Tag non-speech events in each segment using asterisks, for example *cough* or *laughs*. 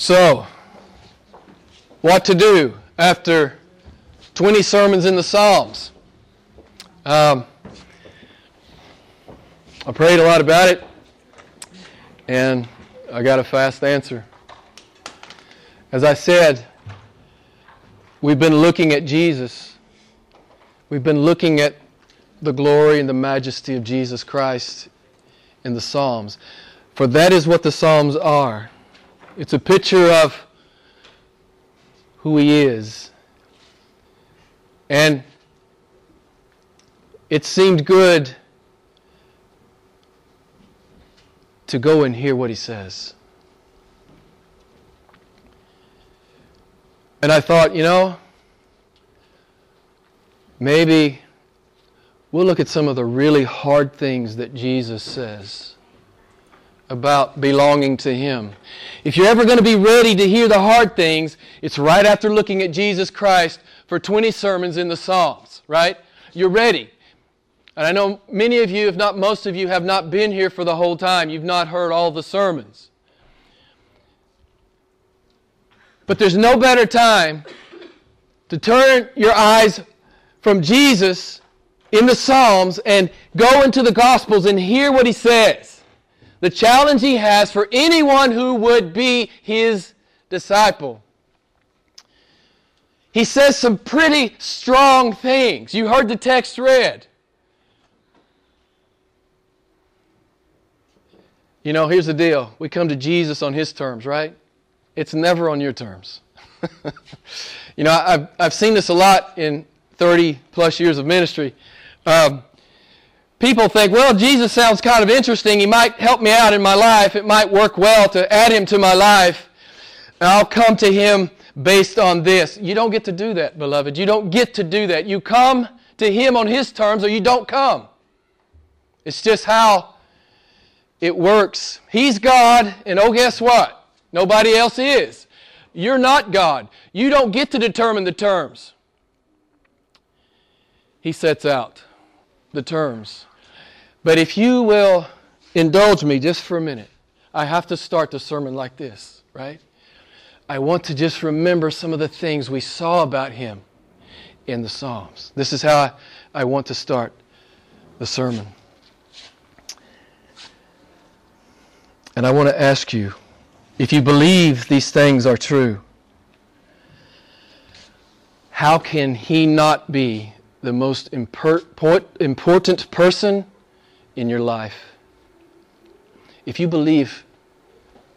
So, what to do after 20 sermons in the Psalms? Um, I prayed a lot about it, and I got a fast answer. As I said, we've been looking at Jesus. We've been looking at the glory and the majesty of Jesus Christ in the Psalms. For that is what the Psalms are. It's a picture of who He is. And it seemed good to go and hear what He says. And I thought, you know, maybe we'll look at some of the really hard things that Jesus says about belonging to Him. If you're ever going to be ready to hear the hard things, it's right after looking at Jesus Christ for 20 sermons in the Psalms, right? You're ready. And I know many of you, if not most of you, have not been here for the whole time. You've not heard all the sermons. But there's no better time to turn your eyes from Jesus in the Psalms and go into the Gospels and hear what he says the challenge he has for anyone who would be his disciple. He says some pretty strong things. You heard the text read. You know, here's the deal. We come to Jesus on his terms, right? It's never on your terms. *laughs* you know, I've, I've seen this a lot in 30 plus years of ministry. Um, people think, well, Jesus sounds kind of interesting. He might help me out in my life. It might work well to add him to my life. I'll come to him based on this. You don't get to do that, beloved. You don't get to do that. You come to him on his terms or you don't come. It's just how it works. He's God, and oh, guess what? Nobody else is. You're not God. You don't get to determine the terms. He sets out the terms. But if you will indulge me just for a minute, I have to start the sermon like this, right? I want to just remember some of the things we saw about him in the Psalms. This is how I, want to start the sermon. And I want to ask you if you believe these things are true, how can he not be the most important person in your life. If you believe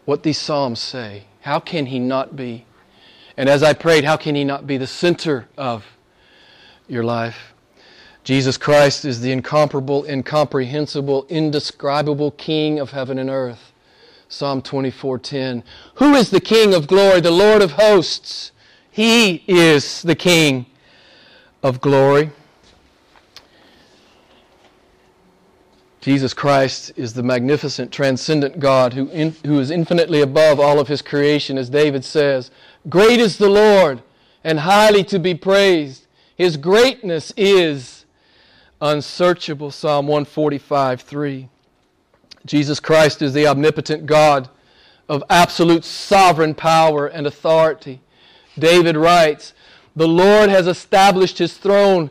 what these Psalms say, how can He not be? And as I prayed, how can He not be the center of your life? Jesus Christ is the incomparable, incomprehensible, indescribable King of heaven and earth. Psalm 24:10. Who is the King of glory, the Lord of hosts? He is the King of glory. Jesus Christ is the magnificent, transcendent God who, in, who is infinitely above all of his creation, as David says. Great is the Lord and highly to be praised. His greatness is unsearchable. Psalm 145 3. Jesus Christ is the omnipotent God of absolute sovereign power and authority. David writes, The Lord has established his throne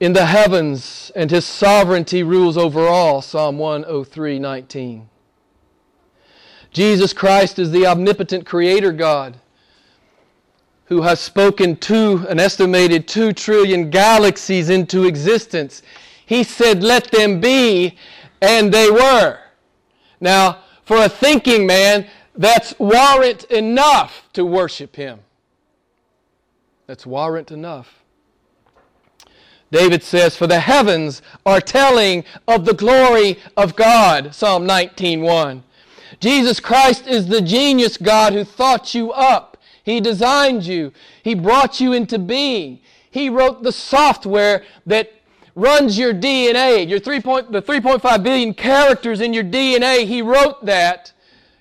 in the heavens, and his sovereignty rules over all. Psalm 103 19. Jesus Christ is the omnipotent creator God who has spoken two, an estimated two trillion galaxies into existence. He said, Let them be, and they were. Now, for a thinking man, that's warrant enough to worship him. That's warrant enough. David says, For the heavens are telling of the glory of God. Psalm 19.1. Jesus Christ is the genius God who thought you up. He designed you. He brought you into being. He wrote the software that runs your DNA. Your 3 point, the 3.5 billion characters in your DNA, He wrote that.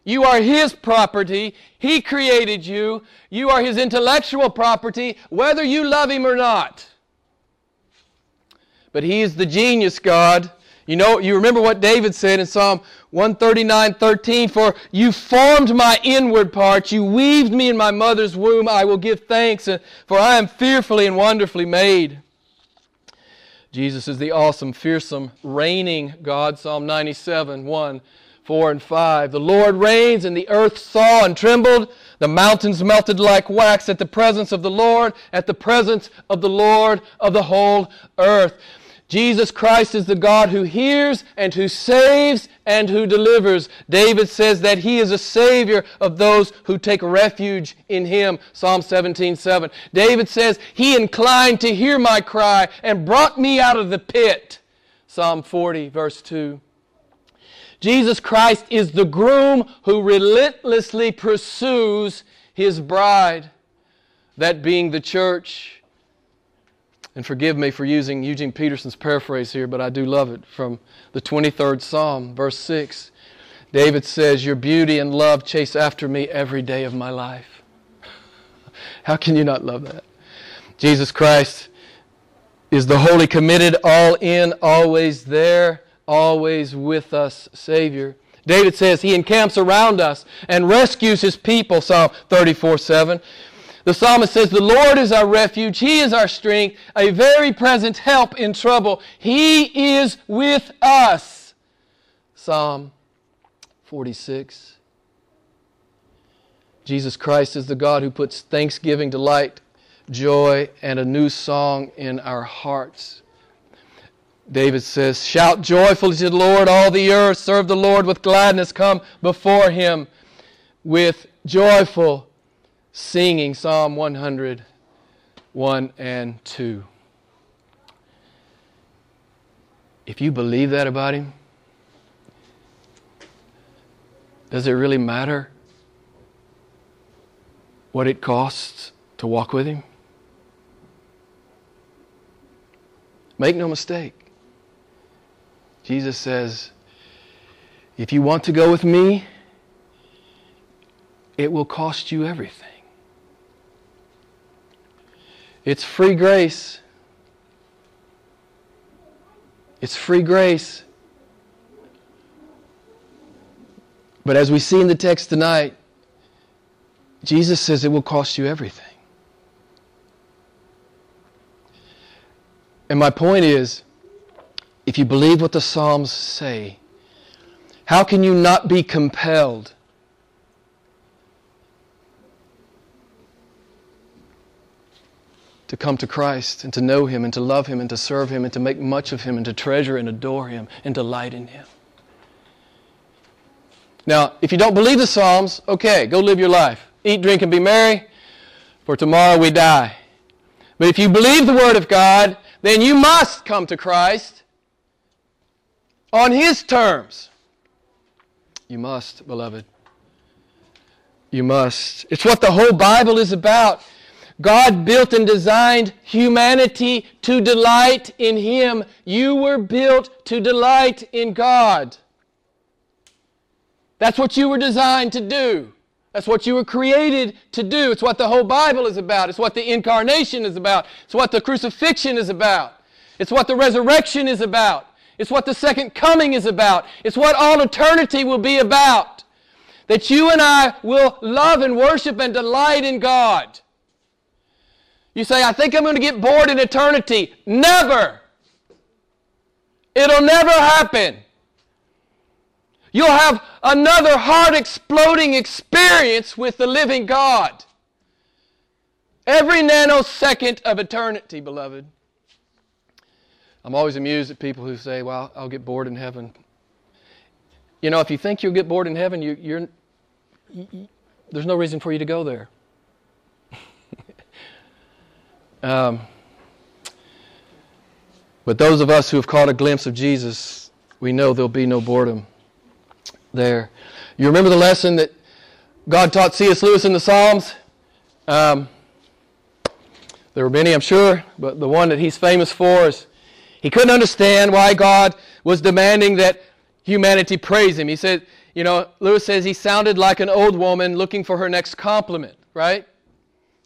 You are His property. He created you. You are His intellectual property, whether you love Him or not. But He is the genius God. You know, you remember what David said in Psalm 139 13 For you formed my inward parts, you weaved me in my mother's womb. I will give thanks, uh, for I am fearfully and wonderfully made. Jesus is the awesome, fearsome, reigning God. Psalm 97 1 4 and 5. The Lord reigns, and the earth saw and trembled. The mountains melted like wax at the presence of the Lord, at the presence of the Lord of the whole earth. Jesus Christ is the God who hears and who saves and who delivers. David says that he is a savior of those who take refuge in him. Psalm 17, 7. David says, He inclined to hear my cry and brought me out of the pit. Psalm 40, verse 2. Jesus Christ is the groom who relentlessly pursues his bride, that being the church. And forgive me for using Eugene Peterson's paraphrase here, but I do love it from the 23rd Psalm, verse 6. David says, Your beauty and love chase after me every day of my life. *laughs* How can you not love that? Jesus Christ is the wholly committed, all in, always there, always with us Savior. David says he encamps around us and rescues his people, Psalm 34 7. The psalmist says, The Lord is our refuge. He is our strength, a very present help in trouble. He is with us. Psalm 46. Jesus Christ is the God who puts thanksgiving, delight, joy, and a new song in our hearts. David says, Shout joyfully to the Lord, all the earth. Serve the Lord with gladness. Come before him with joyful singing Psalm 101 and 2. If you believe that about Him, does it really matter what it costs to walk with Him? Make no mistake. Jesus says, if you want to go with me, it will cost you everything. It's free grace. It's free grace. But as we see in the text tonight, Jesus says it will cost you everything. And my point is if you believe what the Psalms say, how can you not be compelled to come to Christ and to know Him and to love Him and to serve Him and to make much of Him and to treasure and adore Him and delight in Him. Now, if you don't believe the Psalms, okay, go live your life. Eat, drink, and be merry, for tomorrow we die. But if you believe the Word of God, then you must come to Christ on His terms. You must, beloved. You must. It's what the whole Bible is about. God built and designed humanity to delight in Him. You were built to delight in God. That's what you were designed to do. That's what you were created to do. It's what the whole Bible is about. It's what the incarnation is about. It's what the crucifixion is about. It's what the resurrection is about. It's what the second coming is about. It's what all eternity will be about. That you and I will love and worship and delight in God. You say, I think I'm going to get bored in eternity. Never. It'll never happen. You'll have another heart exploding experience with the living God. Every nanosecond of eternity, beloved. I'm always amused at people who say, Well, I'll get bored in heaven. You know, if you think you'll get bored in heaven, you, you're, you, there's no reason for you to go there. Um, but those of us who have caught a glimpse of Jesus, we know there'll be no boredom there. You remember the lesson that God taught C.S. Lewis in the Psalms? Um, there were many, I'm sure, but the one that he's famous for is he couldn't understand why God was demanding that humanity praise him. He said, you know, Lewis says he sounded like an old woman looking for her next compliment, right?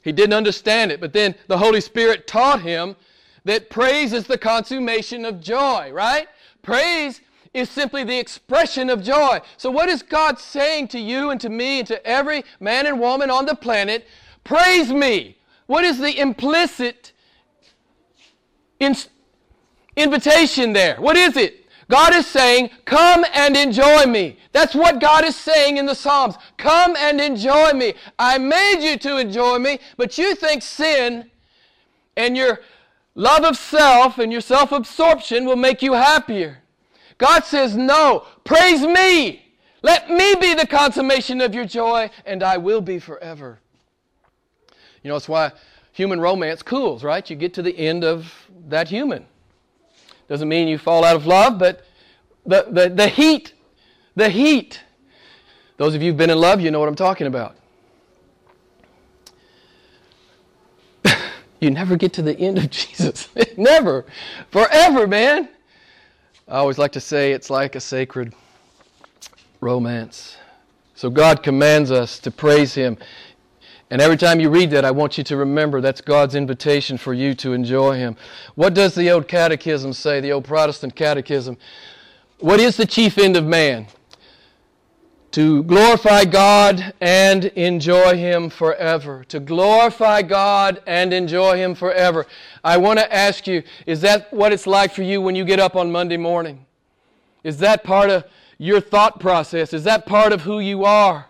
He didn't understand it, but then the Holy Spirit taught him that praise is the consummation of joy, right? Praise is simply the expression of joy. So, what is God saying to you and to me and to every man and woman on the planet? Praise me. What is the implicit in- invitation there? What is it? God is saying, Come and enjoy me. That's what God is saying in the Psalms. Come and enjoy me. I made you to enjoy me, but you think sin and your love of self and your self absorption will make you happier. God says, No, praise me. Let me be the consummation of your joy, and I will be forever. You know, it's why human romance cools, right? You get to the end of that human. Doesn't mean you fall out of love, but the, the, the heat, the heat. Those of you who've been in love, you know what I'm talking about. *laughs* you never get to the end of *laughs* Jesus. *laughs* never. Forever, man. I always like to say it's like a sacred romance. So God commands us to praise Him. And every time you read that, I want you to remember that's God's invitation for you to enjoy Him. What does the old catechism say, the old Protestant catechism? What is the chief end of man? To glorify God and enjoy Him forever. To glorify God and enjoy Him forever. I want to ask you, is that what it's like for you when you get up on Monday morning? Is that part of your thought process? Is that part of who you are?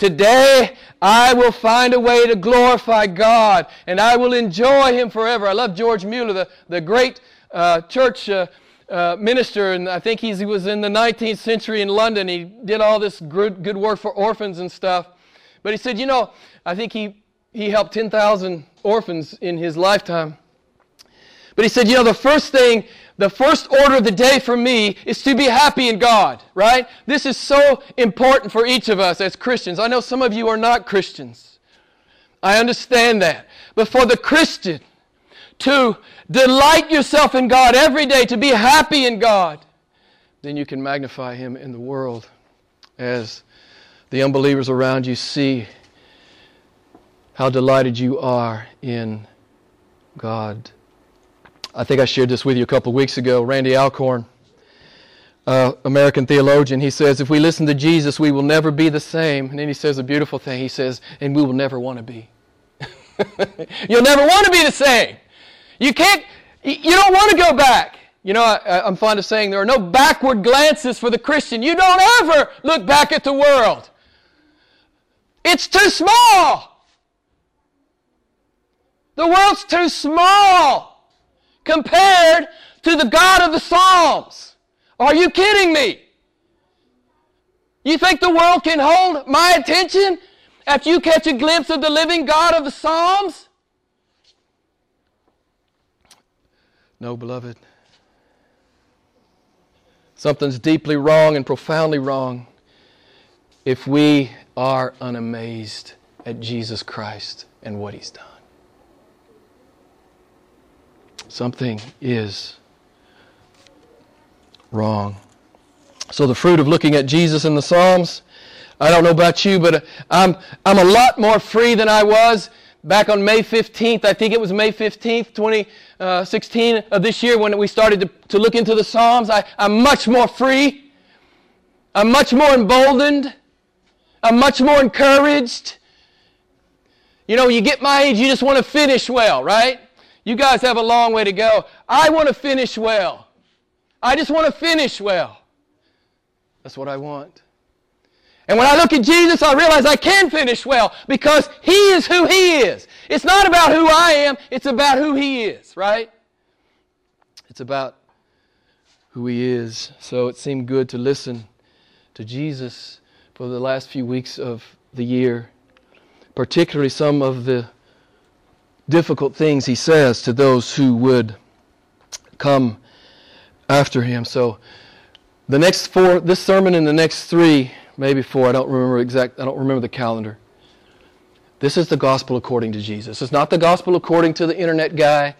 Today, I will find a way to glorify God and I will enjoy Him forever. I love George Mueller, the, the great uh, church uh, uh, minister, and I think he was in the 19th century in London. He did all this good, good work for orphans and stuff. But he said, you know, I think he, he helped 10,000 orphans in his lifetime. But he said, you know, the first thing the first order of the day for me is to be happy in God, right? This is so important for each of us as Christians. I know some of you are not Christians. I understand that. But for the Christian, to delight yourself in God every day, to be happy in God, then you can magnify Him in the world as the unbelievers around you see how delighted you are in God. I think I shared this with you a couple of weeks ago. Randy Alcorn, uh, American theologian, he says, if we listen to Jesus, we will never be the same. And then he says a beautiful thing. He says, and we will never want to be. *laughs* You'll never want to be the same. You can't, you don't want to go back. You know, I, am fond of saying there are no backward glances for the Christian. You don't ever look back at the world. It's too small. The world's too small compared to the God of the Psalms. Are you kidding me? You think the world can hold my attention after you catch a glimpse of the living God of the Psalms? No, beloved. Something's deeply wrong and profoundly wrong if we are unamazed at Jesus Christ and what He's done. Something is wrong. So, the fruit of looking at Jesus in the Psalms, I don't know about you, but I'm, I'm a lot more free than I was back on May 15th. I think it was May 15th, 2016 uh, of this year when we started to, to look into the Psalms. I, I'm much more free. I'm much more emboldened. I'm much more encouraged. You know, you get my age, you just want to finish well, right? You guys have a long way to go. I want to finish well. I just want to finish well. That's what I want. And when I look at Jesus, I realize I can finish well because He is who He is. It's not about who I am, it's about who He is, right? It's about who He is. So it seemed good to listen to Jesus for the last few weeks of the year, particularly some of the difficult things he says to those who would come after him. So the next four, this sermon and the next three, maybe four, I don't remember exact, I don't remember the calendar. This is the gospel according to Jesus. It's not the gospel according to the internet guy.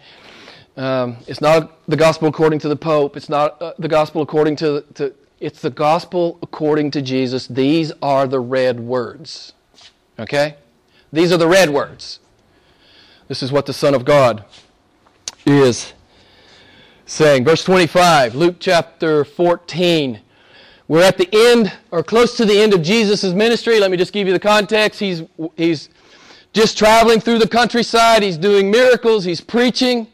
Um, it's not the gospel according to the Pope. It's not uh, the gospel according to, to, it's the gospel according to Jesus. These are the red words. Okay? These are the red words. This is what the Son of God is saying. Verse 25, Luke chapter 14. We're at the end, or close to the end of Jesus' ministry. Let me just give you the context. He's, he's just traveling through the countryside. He's doing miracles. He's preaching.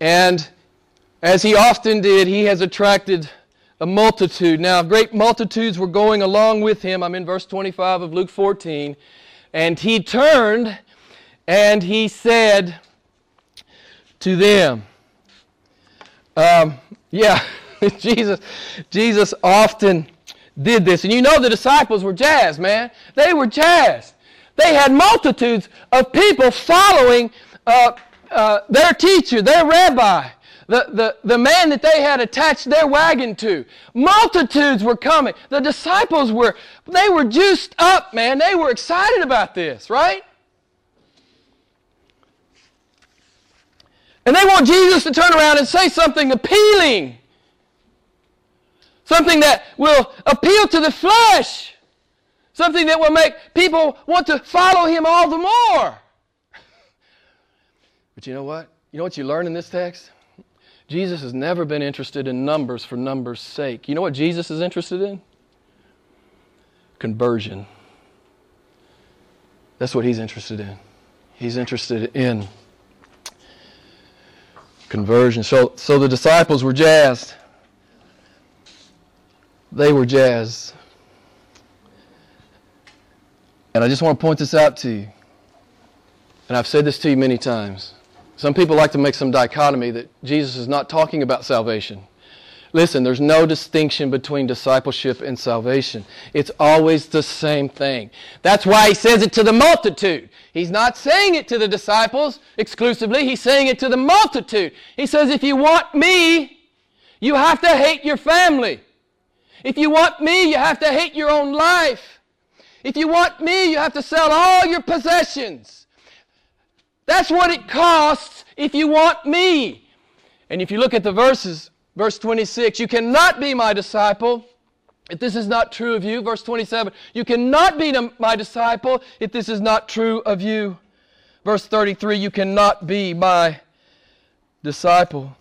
And as he often did, he has attracted a multitude. Now, great multitudes were going along with him. I'm in verse 25 of Luke 14. And he turned and he said to them, um, yeah, *laughs* Jesus, Jesus often did this. And you know the disciples were jazzed, man. They were jazzed. They had multitudes of people following uh, uh, their teacher, their rabbi, the, the, the man that they had attached their wagon to. Multitudes were coming. The disciples were, they were juiced up, man. They were excited about this, right? And they want Jesus to turn around and say something appealing. Something that will appeal to the flesh. Something that will make people want to follow him all the more. *laughs* But you know what? You know what you learn in this text? Jesus has never been interested in numbers for numbers' sake. You know what Jesus is interested in? Conversion. That's what he's interested in. He's interested in conversion. So, so the disciples were jazzed. They were jazzed. And I just want to point this out to you. And I've said this to you many times. Some people like to make some dichotomy that Jesus is not talking about salvation. Listen, there's no distinction between discipleship and salvation. It's always the same thing. That's why he says it to the multitude. He's not saying it to the disciples exclusively, he's saying it to the multitude. He says, if you want me, you have to hate your family. If you want me, you have to hate your own life. If you want me, you have to sell all your possessions. That's what it costs if you want me. And if you look at the verses, verse 26, you cannot be my disciple if this is not true of you. Verse 27, you cannot be my disciple if this is not true of you. Verse 33, you cannot be my disciple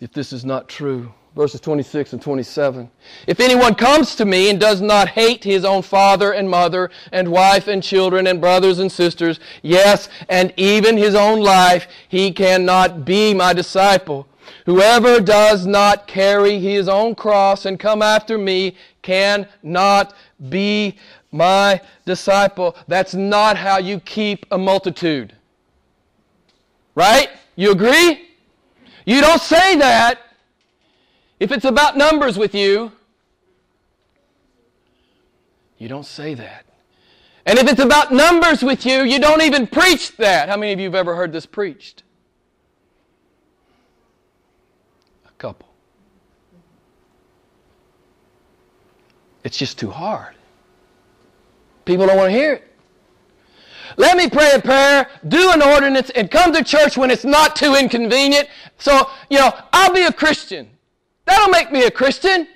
if this is not true verses 26 and 27. If anyone comes to me and does not hate his own father and mother and wife and children and brothers and sisters, yes, and even his own life, he cannot be my disciple. Whoever does not carry his own cross and come after me cannot be my disciple. That's not how you keep a multitude. Right? You agree? You don't say that if it's about numbers with you, you don't say that. And if it's about numbers with you, you don't even preach that. How many of you have ever heard this preached? A couple. It's just too hard. People don't want to hear it. Let me pray a prayer, do an ordinance, and come to church when it's not too inconvenient. So, you know, I'll be a Christian. That'll make me a Christian.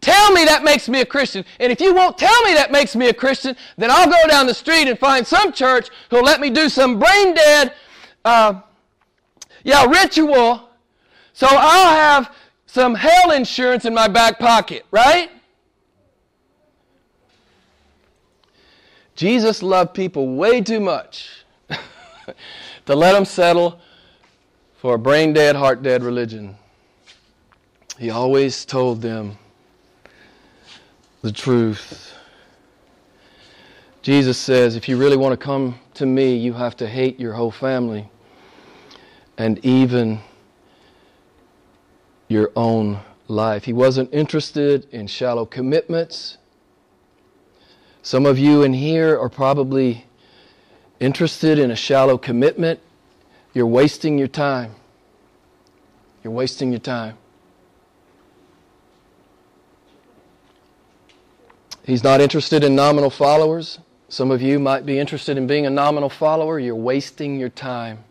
Tell me that makes me a Christian. And if you won't tell me that makes me a Christian, then I'll go down the street and find some church who'll let me do some brain dead, uh, yeah, ritual. So I'll have some hell insurance in my back pocket, right? Jesus loved people way too much *laughs* to let them settle for a brain dead, heart dead religion. He always told them the truth. Jesus says, if you really want to come to me, you have to hate your whole family and even your own life. He wasn't interested in shallow commitments. Some of you in here are probably interested in a shallow commitment. You're wasting your time. You're wasting your time. He's not interested in nominal followers. Some of you might be interested in being a nominal follower. You're wasting your time.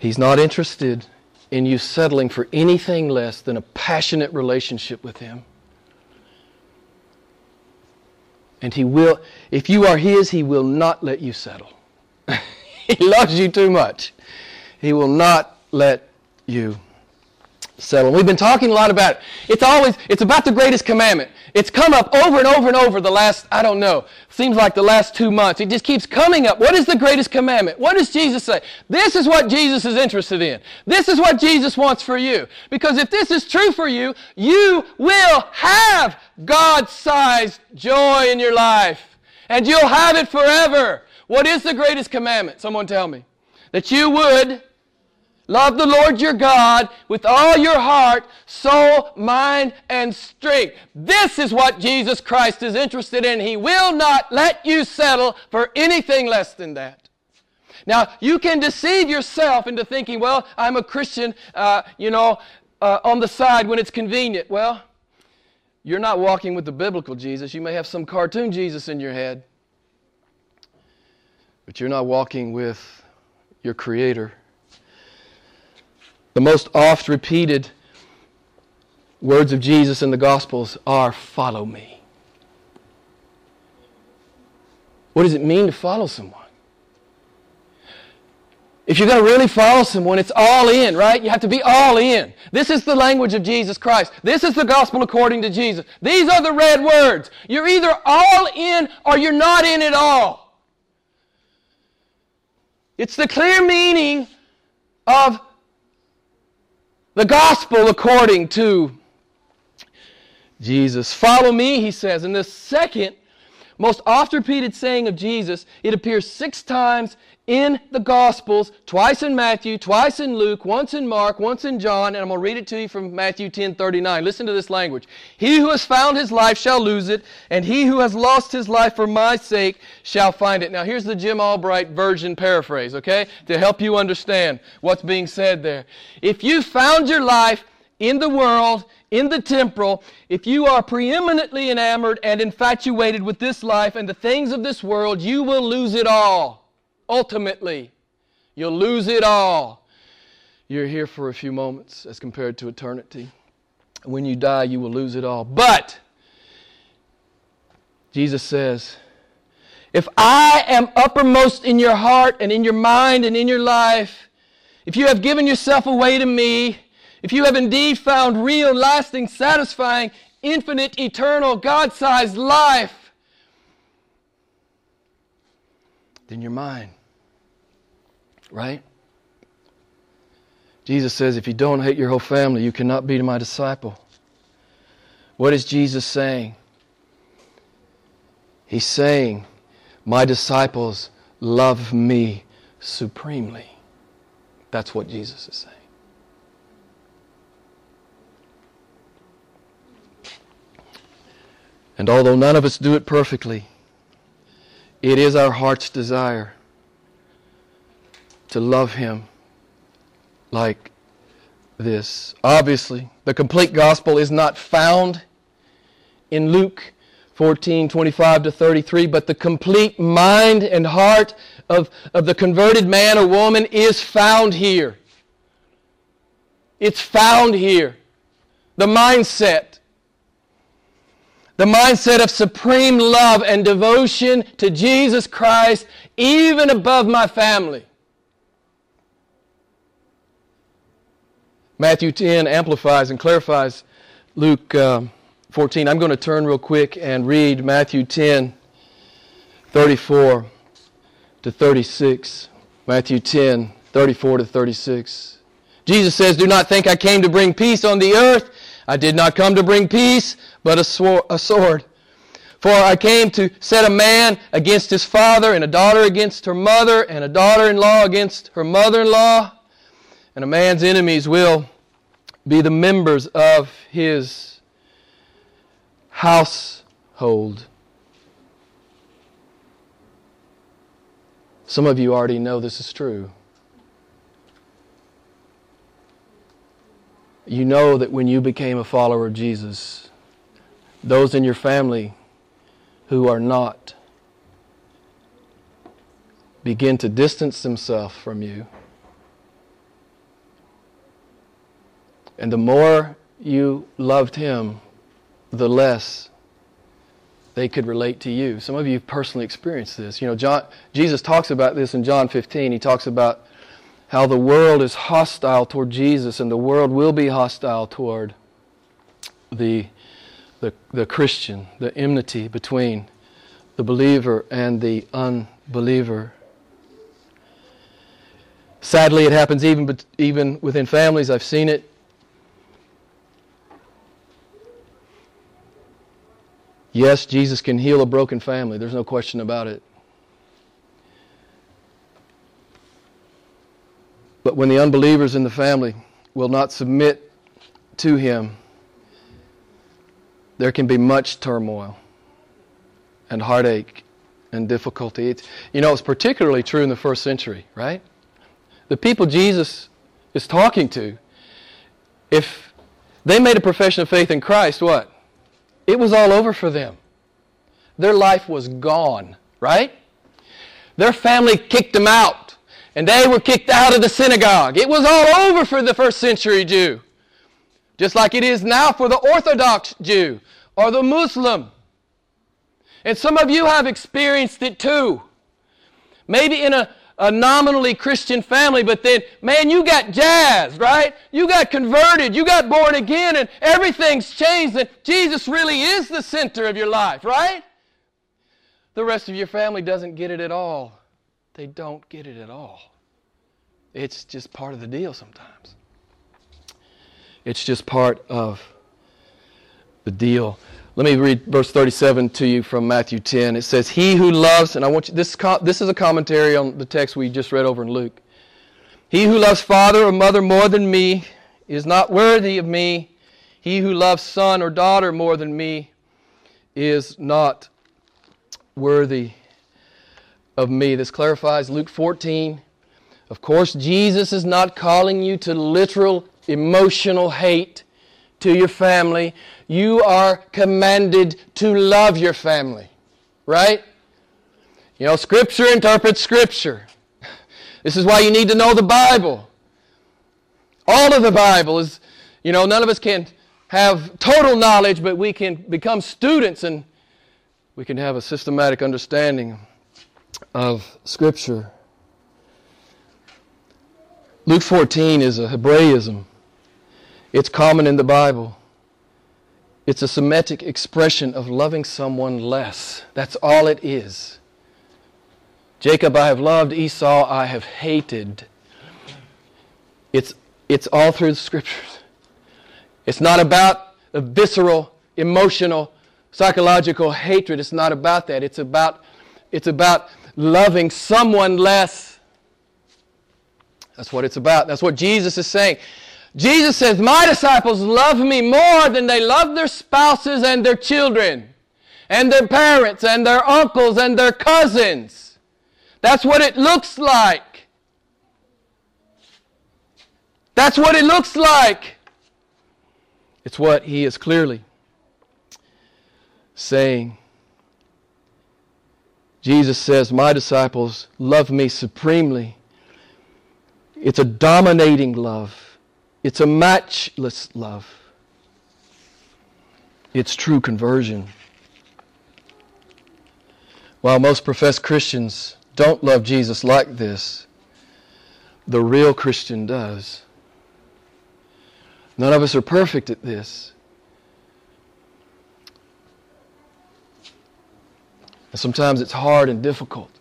He's not interested in you settling for anything less than a passionate relationship with Him. And He will, if you are His, He will not let you settle. *laughs* he loves you too much. He will not let you settle. We've been talking a lot about it. It's always, it's about the greatest commandment. It's come up over and over and over the last, I don't know, seems like the last two months. It just keeps coming up. What is the greatest commandment? What does Jesus say? This is what Jesus is interested in. This is what Jesus wants for you. Because if this is true for you, you will have God-sized joy in your life. And you'll have it forever. What is the greatest commandment? Someone tell me. That you would Love the Lord your God with all your heart, soul, mind, and strength. This is what Jesus Christ is interested in. He will not let you settle for anything less than that. Now, you can deceive yourself into thinking, well, I'm a Christian, uh, you know, uh, on the side when it's convenient. Well, you're not walking with the biblical Jesus. You may have some cartoon Jesus in your head, but you're not walking with your Creator. The most oft repeated words of Jesus in the Gospels are follow me. What does it mean to follow someone? If you're going to really follow someone, it's all in, right? You have to be all in. This is the language of Jesus Christ. This is the gospel according to Jesus. These are the red words. You're either all in or you're not in at all. It's the clear meaning of the gospel according to Jesus. Follow me, he says. In the second most oft repeated saying of Jesus, it appears six times in the Gospels, twice in Matthew, twice in Luke, once in Mark, once in John, and I'm going to read it to you from Matthew 10 39. Listen to this language. He who has found his life shall lose it, and he who has lost his life for my sake shall find it. Now, here's the Jim Albright version paraphrase, okay, to help you understand what's being said there. If you found your life in the world, in the temporal, if you are preeminently enamored and infatuated with this life and the things of this world, you will lose it all. Ultimately, you'll lose it all. You're here for a few moments as compared to eternity. When you die, you will lose it all. But, Jesus says, if I am uppermost in your heart and in your mind and in your life, if you have given yourself away to me, if you have indeed found real, lasting, satisfying, infinite, eternal, God sized life, then you're mine. Right? Jesus says, if you don't hate your whole family, you cannot be my disciple. What is Jesus saying? He's saying, My disciples love me supremely. That's what Jesus is saying. And although none of us do it perfectly, it is our heart's desire to love Him like this. Obviously, the complete gospel is not found in Luke 14, 25 to 33, but the complete mind and heart of, of the converted man or woman is found here. It's found here. The mindset the mindset of supreme love and devotion to Jesus Christ, even above my family. Matthew 10 amplifies and clarifies Luke uh, 14. I'm going to turn real quick and read Matthew 10, 34 to 36. Matthew 10, 34 to 36. Jesus says, Do not think I came to bring peace on the earth. I did not come to bring peace, but a, sword. For I came to set a man against his father, and a daughter against her mother, and a daughter in law against her mother in law. And a man's enemies will be the members of his household. Some of you already know this is true. You know that when you became a follower of Jesus, those in your family who are not begin to distance themselves from you. And the more you loved him, the less they could relate to you. Some of you personally experienced this. You know, John, Jesus talks about this in John 15. He talks about how the world is hostile toward Jesus and the world will be hostile toward the, the, the Christian, the enmity between the believer and the unbeliever. Sadly, it happens even, even within families. I've seen it. Yes, Jesus can heal a broken family. There's no question about it. But when the unbelievers in the family will not submit to Him, there can be much turmoil and heartache and difficulty. It's, you know, it's particularly true in the first century, right? The people Jesus is talking to, if they made a profession of faith in Christ, what? It was all over for them. Their life was gone, right? Their family kicked them out, and they were kicked out of the synagogue. It was all over for the first century Jew, just like it is now for the Orthodox Jew or the Muslim. And some of you have experienced it too. Maybe in a a nominally Christian family, but then, man, you got jazzed, right? You got converted, you got born again, and everything's changed, and Jesus really is the center of your life, right? The rest of your family doesn't get it at all. They don't get it at all. It's just part of the deal sometimes. It's just part of the deal. Let me read verse 37 to you from Matthew 10. It says, He who loves, and I want you, this, this is a commentary on the text we just read over in Luke. He who loves father or mother more than me is not worthy of me. He who loves son or daughter more than me is not worthy of me. This clarifies Luke 14. Of course, Jesus is not calling you to literal emotional hate to your family. You are commanded to love your family. Right? You know, Scripture interprets Scripture. This is why you need to know the Bible. All of the Bible is, you know, none of us can have total knowledge, but we can become students and we can have a systematic understanding of Scripture. Luke 14 is a Hebraism. It's common in the Bible. It's a Semitic expression of loving someone less. That's all it is. Jacob I have loved, Esau I have hated. It's, it's all through the scriptures. It's not about a visceral, emotional, psychological hatred. It's not about that. It's about, it's about loving someone less. That's what it's about. That's what Jesus is saying. Jesus says, My disciples love me more than they love their spouses and their children, and their parents, and their uncles, and their cousins. That's what it looks like. That's what it looks like. It's what he is clearly saying. Jesus says, My disciples love me supremely. It's a dominating love. It's a matchless love. It's true conversion. While most professed Christians don't love Jesus like this, the real Christian does. None of us are perfect at this. And sometimes it's hard and difficult.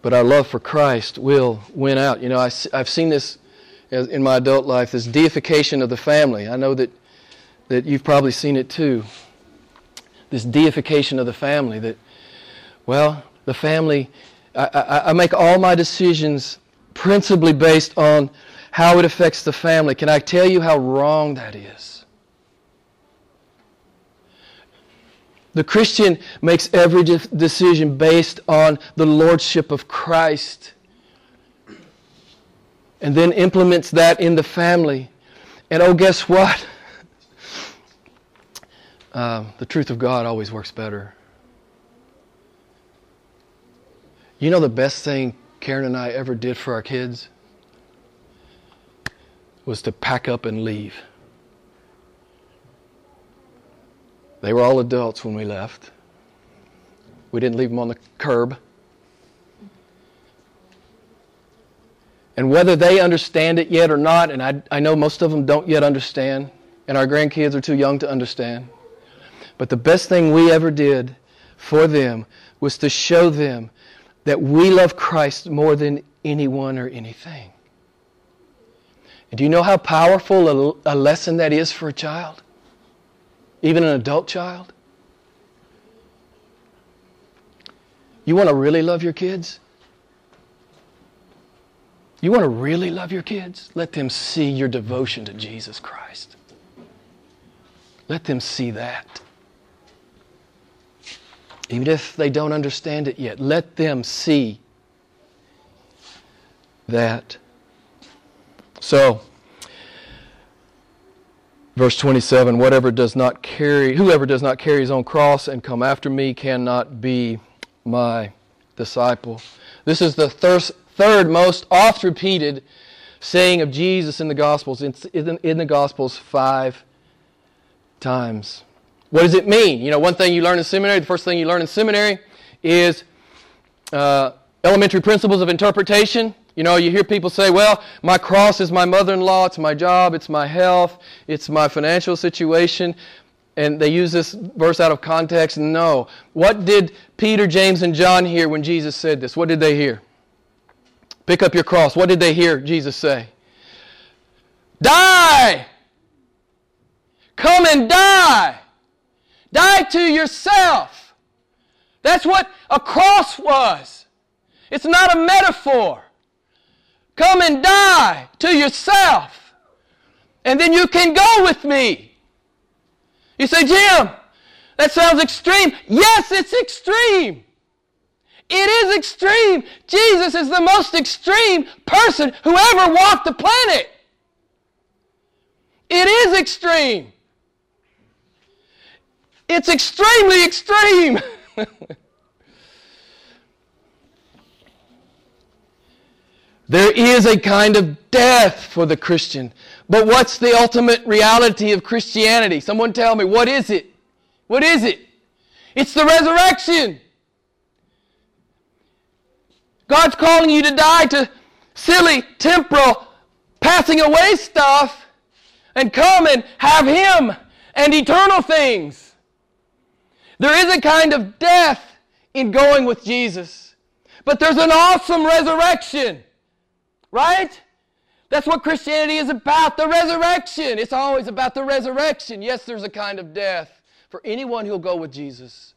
But our love for Christ will win out. You know, I, have seen this in my adult life, this deification of the family. I know that, that you've probably seen it too. This deification of the family that, well, the family, I, I, I make all my decisions principally based on how it affects the family. Can I tell you how wrong that is? The Christian makes every de- decision based on the lordship of Christ and then implements that in the family. And oh, guess what? Uh, *laughs* the truth of God always works better. You know the best thing Karen and I ever did for our kids? Was to pack up and leave. They were all adults when we left. We didn't leave them on the curb. And whether they understand it yet or not, and I, I know most of them don't yet understand, and our grandkids are too young to understand. But the best thing we ever did for them was to show them that we love Christ more than anyone or anything. And do you know how powerful a, a lesson that is for a child? Even an adult child? You want to really love your kids? You want to really love your kids? Let them see your devotion to Jesus Christ. Let them see that. Even if they don't understand it yet, let them see that. So, verse 27 whatever does not carry whoever does not carry his own cross and come after me cannot be my disciple this is the third most oft repeated saying of Jesus in the Gospels. In the Gospels five times. What does it mean? You know, one thing you learn in seminary, the first thing you learn in seminary is uh, elementary principles of interpretation. You know, you hear people say, well, my cross is my mother in law, it's my job, it's my health, it's my financial situation. And they use this verse out of context. No. What did Peter, James, and John hear when Jesus said this? What did they hear? Pick up your cross. What did they hear Jesus say? Die! Come and die! Die to yourself! That's what a cross was. It's not a metaphor. Come and die to yourself. And then you can go with me. You say, Jim, that sounds extreme. Yes, it's extreme. It is extreme. Jesus is the most extreme person who ever walked the planet. It is extreme. It's extremely extreme. *laughs* there is a kind of death for the Christian. But what's the ultimate reality of Christianity? Someone tell me, what is it? What is it? It's the resurrection. God's calling you to die to silly, temporal, passing away stuff and come and have Him and eternal things. There is a kind of death in going with Jesus, but there's an awesome resurrection, right? That's what Christianity is about the resurrection. It's always about the resurrection. Yes, there's a kind of death for anyone who'll go with Jesus.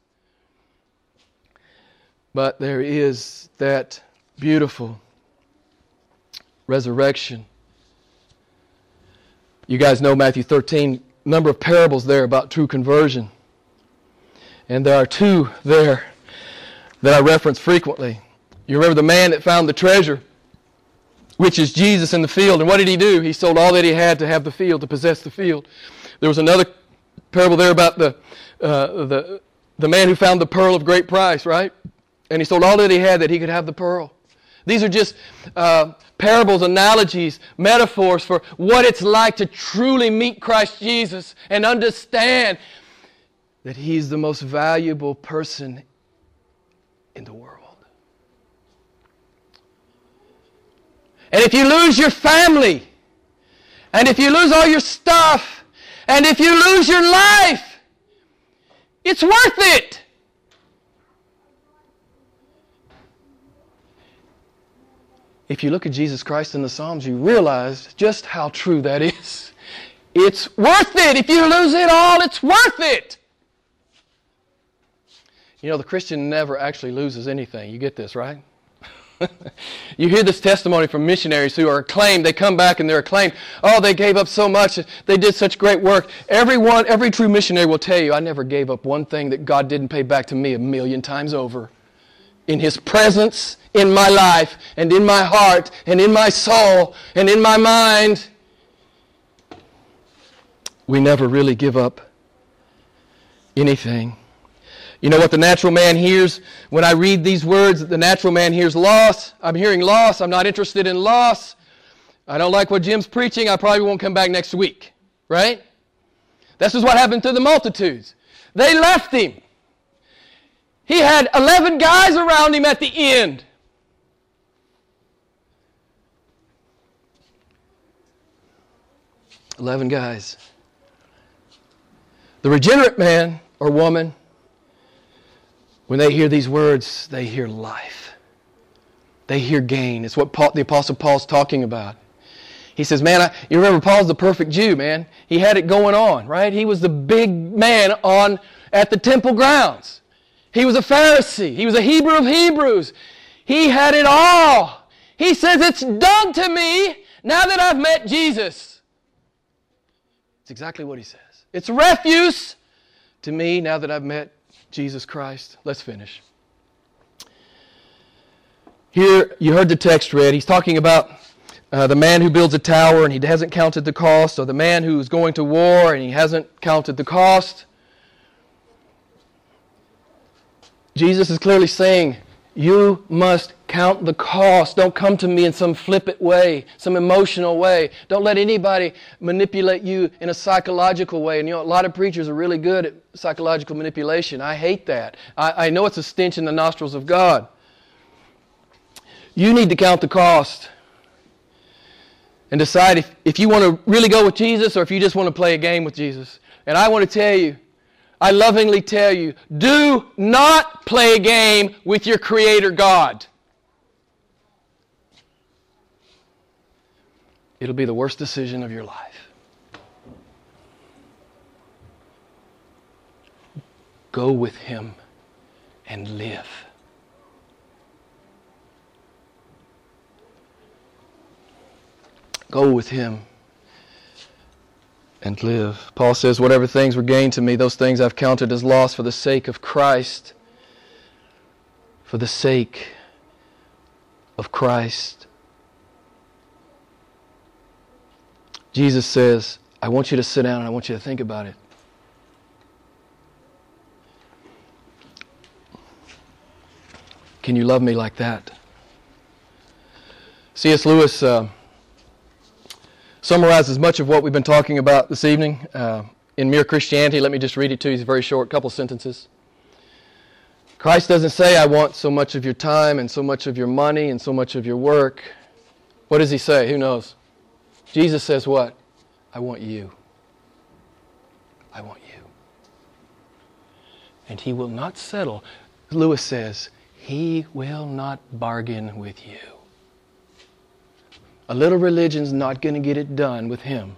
But there is that beautiful resurrection. You guys know Matthew 13, number of parables there about true conversion. And there are two there that I reference frequently. You remember the man that found the treasure, which is Jesus in the field. And what did he do? He sold all that he had to have the field, to possess the field. There was another parable there about the, uh, the, the man who found the pearl of great price, right? And he sold all that he had that he could have the pearl. These are just uh, parables, analogies, metaphors for what it's like to truly meet Christ Jesus and understand that He's the most valuable person in the world. And if you lose your family, and if you lose all your stuff, and if you lose your life, it's worth it. If you look at Jesus Christ in the Psalms, you realize just how true that is. It's worth it. If you lose it all, it's worth it. You know, the Christian never actually loses anything. You get this, right? *laughs* you hear this testimony from missionaries who are acclaimed. They come back and they're acclaimed. Oh, they gave up so much. They did such great work. Everyone, every true missionary will tell you, I never gave up one thing that God didn't pay back to me a million times over. In His presence, in my life, and in my heart, and in my soul, and in my mind. We never really give up anything. You know what the natural man hears when I read these words? The natural man hears loss. I'm hearing loss. I'm not interested in loss. I don't like what Jim's preaching. I probably won't come back next week. Right? This is what happened to the multitudes. They left him. He had 11 guys around him at the end. Eleven guys. The regenerate man or woman, when they hear these words, they hear life. They hear gain. It's what Paul, the Apostle Paul's talking about. He says, Man, I, you remember Paul's the perfect Jew, man. He had it going on, right? He was the big man on at the temple grounds. He was a Pharisee. He was a Hebrew of Hebrews. He had it all. He says, It's done to me now that I've met Jesus. It's exactly what he says. It's refuse to me now that I've met Jesus Christ. Let's finish. Here, you heard the text read. He's talking about uh, the man who builds a tower and he hasn't counted the cost, or the man who's going to war and he hasn't counted the cost. Jesus is clearly saying, You must count the cost. Don't come to me in some flippant way, some emotional way. Don't let anybody manipulate you in a psychological way. And you know, a lot of preachers are really good at psychological manipulation. I hate that. I, I know it's a stench in the nostrils of God. You need to count the cost and decide if, if you want to really go with Jesus or if you just want to play a game with Jesus. And I want to tell you, I lovingly tell you, do not play a game with your Creator God. It'll be the worst decision of your life. Go with Him and live. Go with Him and live. Paul says, Whatever things were gained to me, those things I've counted as loss for the sake of Christ. For the sake of Christ. Jesus says, I want you to sit down and I want you to think about it. Can you love me like that? C.S. Lewis. Uh, summarizes much of what we've been talking about this evening uh, in Mere Christianity. Let me just read it to you. It's a very short couple sentences. Christ doesn't say, I want so much of your time and so much of your money and so much of your work. What does he say? Who knows? Jesus says, What? I want you. I want you. And he will not settle. Lewis says, He will not bargain with you. A little religion's not going to get it done with him.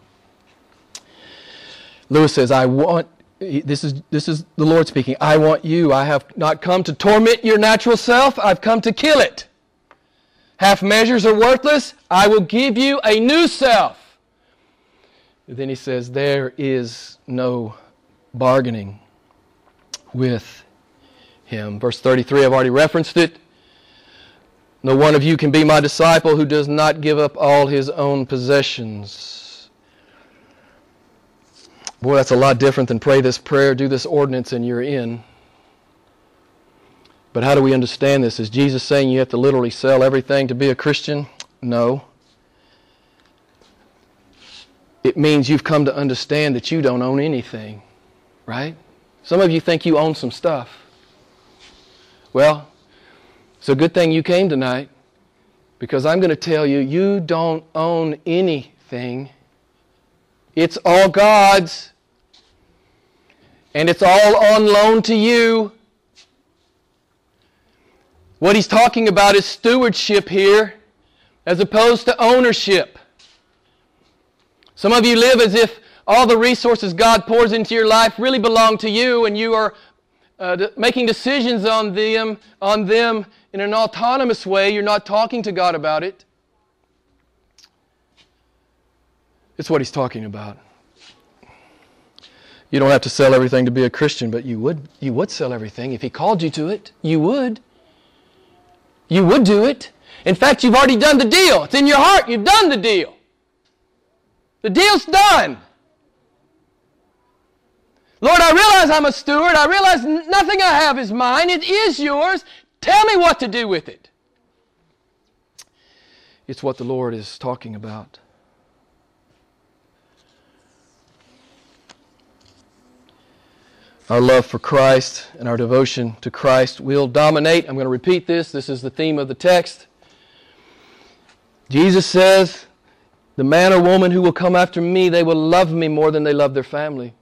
Lewis says, I want, this is, this is the Lord speaking, I want you. I have not come to torment your natural self, I've come to kill it. Half measures are worthless. I will give you a new self. Then he says, There is no bargaining with him. Verse 33, I've already referenced it. No one of you can be my disciple who does not give up all his own possessions. Boy, that's a lot different than pray this prayer, do this ordinance, and you're in. But how do we understand this? Is Jesus saying you have to literally sell everything to be a Christian? No. It means you've come to understand that you don't own anything, right? Some of you think you own some stuff. Well, it's a good thing you came tonight because I'm going to tell you, you don't own anything. It's all God's. And it's all on loan to you. What he's talking about is stewardship here as opposed to ownership. Some of you live as if all the resources God pours into your life really belong to you and you are uh, making decisions on them, on them in an autonomous way. You're not talking to God about it. It's what he's talking about. You don't have to sell everything to be a Christian, but you would, you would sell everything. If he called you to it, you would. You would do it. In fact, you've already done the deal. It's in your heart. You've done the deal. The deal's done. Lord, I realize I'm a steward. I realize nothing I have is mine. It is yours. Tell me what to do with it. It's what the Lord is talking about. Our love for Christ and our devotion to Christ will dominate. I'm going to repeat this. This is the theme of the text. Jesus says, The man or woman who will come after me, they will love me more than they love their family.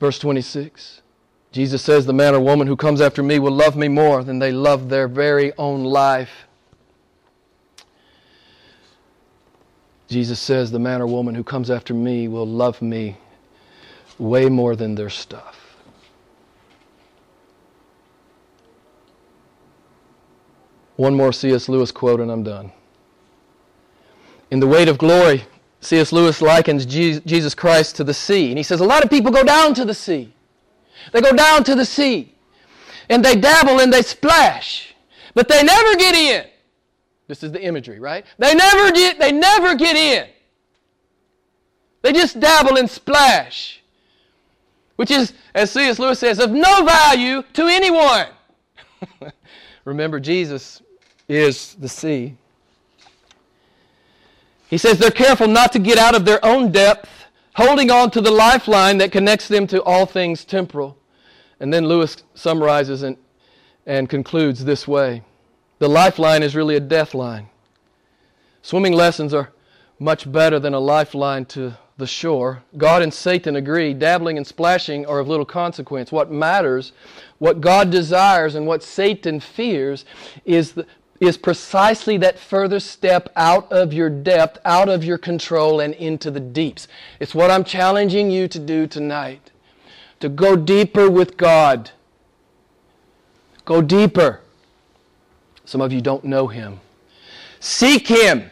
Verse 26. Jesus says, The man or woman who comes after me will love me more than they love their very own life. Jesus says, The man or woman who comes after me will love me way more than their stuff. One more C.S. Lewis quote and I'm done. In The Weight of Glory, C.S. Lewis likens Jesus Christ to the sea. And he says, A lot of people go down to the sea. They go down to the sea and they dabble and they splash, but they never get in. This is the imagery, right? They never get, they never get in. They just dabble and splash, which is, as C.S. Lewis says, of no value to anyone. *laughs* Remember, Jesus is the sea. He says they're careful not to get out of their own depth, holding on to the lifeline that connects them to all things temporal. And then Lewis summarizes and, and concludes this way The lifeline is really a death line. Swimming lessons are much better than a lifeline to the shore. God and Satan agree dabbling and splashing are of little consequence. What matters, what God desires, and what Satan fears is the, is precisely that further step out of your depth, out of your control, and into the deeps. It's what I'm challenging you to do tonight to go deeper with God. Go deeper. Some of you don't know Him. Seek Him.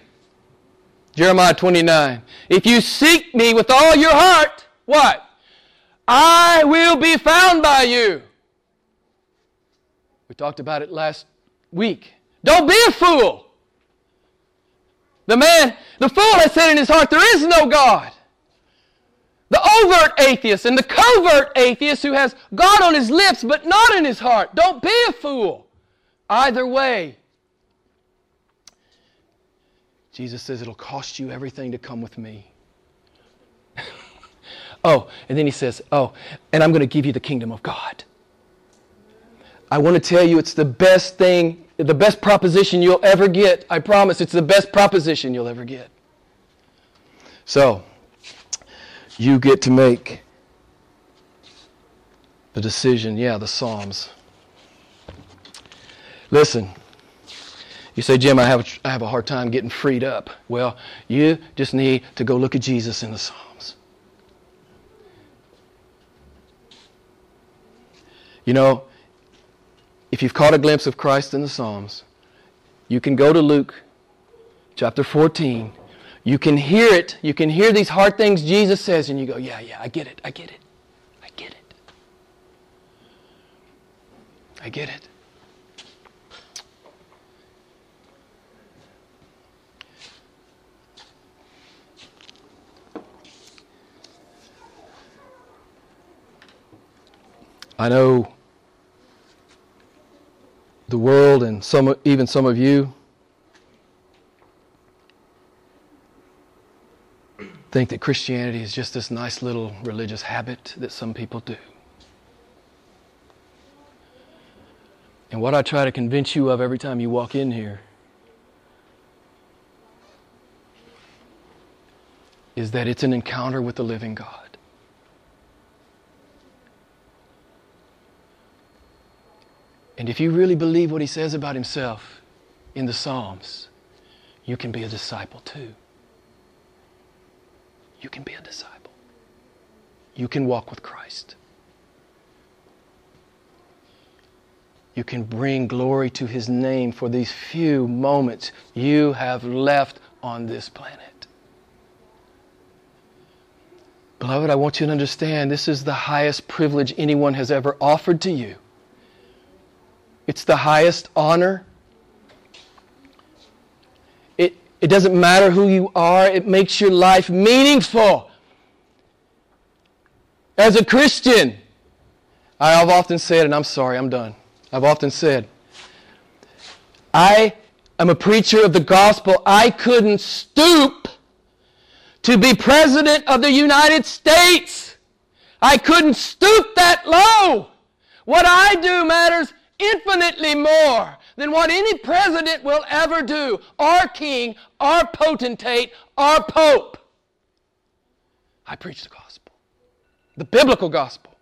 Jeremiah 29. If you seek me with all your heart, what? I will be found by you. We talked about it last week. Don't be a fool. The man, the fool has said in his heart, There is no God. The overt atheist and the covert atheist who has God on his lips but not in his heart. Don't be a fool. Either way. Jesus says it'll cost you everything to come with me. *laughs* oh, and then he says, Oh, and I'm going to give you the kingdom of God. I want to tell you it's the best thing the best proposition you'll ever get. I promise it's the best proposition you'll ever get. So, you get to make the decision. Yeah, the Psalms. Listen, you say, Jim, I have, I have a hard time getting freed up. Well, you just need to go look at Jesus in the Psalms. You know, if you've caught a glimpse of Christ in the Psalms, you can go to Luke chapter 14. You can hear it. You can hear these hard things Jesus says, and you go, Yeah, yeah, I get it. I get it. I get it. I get it. I know the world and some, even some of you think that Christianity is just this nice little religious habit that some people do. And what I try to convince you of every time you walk in here is that it's an encounter with the living God. And if you really believe what he says about himself in the Psalms, you can be a disciple too. You can be a disciple. You can walk with Christ. You can bring glory to his name for these few moments you have left on this planet. Beloved, I want you to understand this is the highest privilege anyone has ever offered to you. It's the highest honor. It, it doesn't matter who you are, it makes your life meaningful. As a Christian, I have often said, and I'm sorry, I'm done. I've often said, I am a preacher of the gospel. I couldn't stoop to be president of the United States. I couldn't stoop that low. What I do matters infinitely more than what any president will ever do, our king, our potentate, our pope. I preach the gospel, the biblical gospel.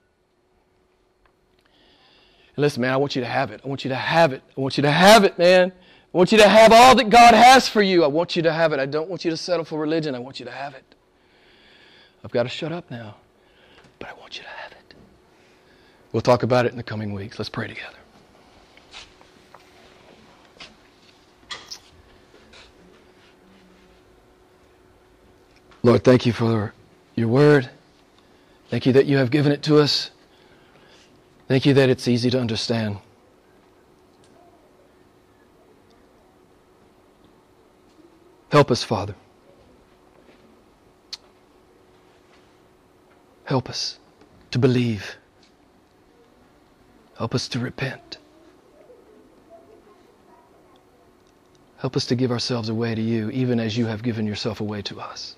Listen, man, I want you to have it. I want you to have it. I want you to have it, man. I want you to have all that God has for you. I want you to have it. I don't want you to settle for religion. I want you to have it. I've got to shut up now, but I want you to have it. We'll talk about it in the coming weeks. Let's pray together. Lord, thank you for your word. Thank you that you have given it to us. Thank you that it's easy to understand. Help us, Father. Help us to believe. Help us to repent. Help us to give ourselves away to you, even as you have given yourself away to us.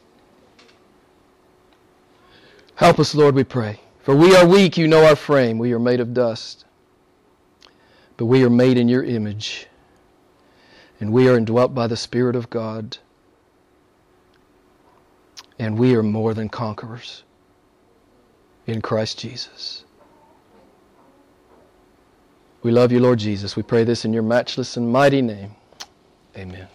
Help us, Lord, we pray. For we are weak, you know our frame. We are made of dust. But we are made in your image. And we are indwelt by the Spirit of God. And we are more than conquerors in Christ Jesus. We love you, Lord Jesus. We pray this in your matchless and mighty name. Amen.